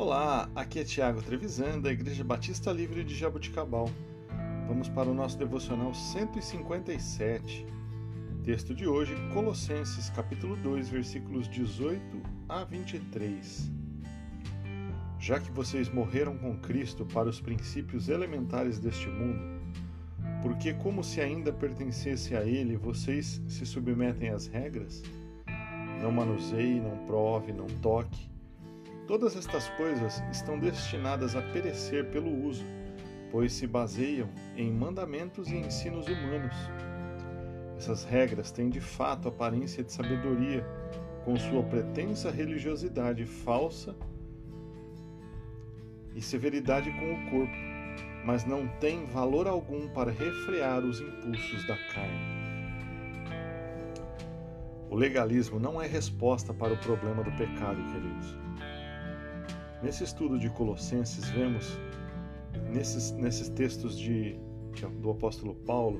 Olá, aqui é Tiago Trevisan, da Igreja Batista Livre de Jabuticabal. Vamos para o nosso devocional 157. Texto de hoje, Colossenses, capítulo 2, versículos 18 a 23. Já que vocês morreram com Cristo para os princípios elementares deste mundo, porque como se ainda pertencesse a ele, vocês se submetem às regras? Não manuseie, não prove, não toque Todas estas coisas estão destinadas a perecer pelo uso, pois se baseiam em mandamentos e ensinos humanos. Essas regras têm de fato aparência de sabedoria, com sua pretensa religiosidade falsa e severidade com o corpo, mas não têm valor algum para refrear os impulsos da carne. O legalismo não é resposta para o problema do pecado, queridos. Nesse estudo de Colossenses, vemos, nesses, nesses textos de, de, do apóstolo Paulo,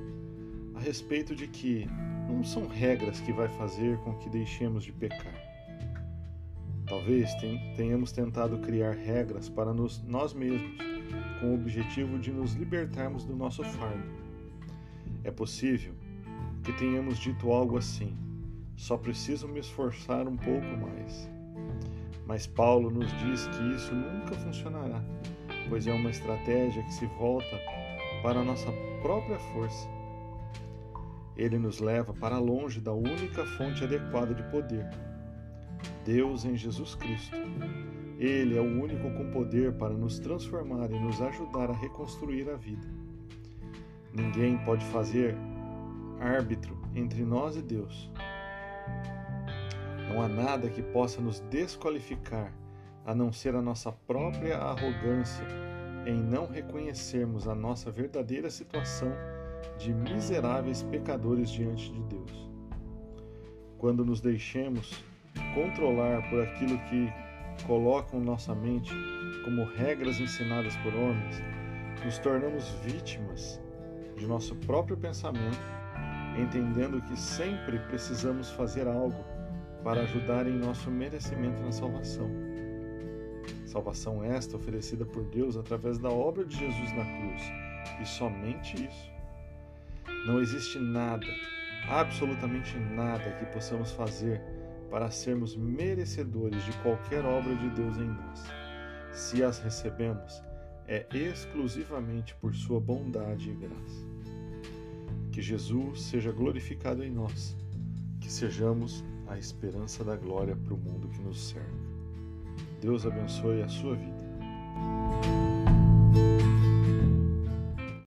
a respeito de que não são regras que vai fazer com que deixemos de pecar. Talvez tenhamos tentado criar regras para nos, nós mesmos, com o objetivo de nos libertarmos do nosso fardo. É possível que tenhamos dito algo assim: só preciso me esforçar um pouco mais. Mas Paulo nos diz que isso nunca funcionará, pois é uma estratégia que se volta para a nossa própria força. Ele nos leva para longe da única fonte adequada de poder, Deus em Jesus Cristo. Ele é o único com poder para nos transformar e nos ajudar a reconstruir a vida. Ninguém pode fazer árbitro entre nós e Deus. Não há nada que possa nos desqualificar a não ser a nossa própria arrogância em não reconhecermos a nossa verdadeira situação de miseráveis pecadores diante de Deus. Quando nos deixemos controlar por aquilo que colocam nossa mente como regras ensinadas por homens, nos tornamos vítimas de nosso próprio pensamento, entendendo que sempre precisamos fazer algo para ajudar em nosso merecimento na salvação. Salvação esta oferecida por Deus através da obra de Jesus na cruz, e somente isso. Não existe nada, absolutamente nada que possamos fazer para sermos merecedores de qualquer obra de Deus em nós. Se as recebemos, é exclusivamente por Sua bondade e graça. Que Jesus seja glorificado em nós, que sejamos a esperança da glória para o mundo que nos cerca. Deus abençoe a sua vida.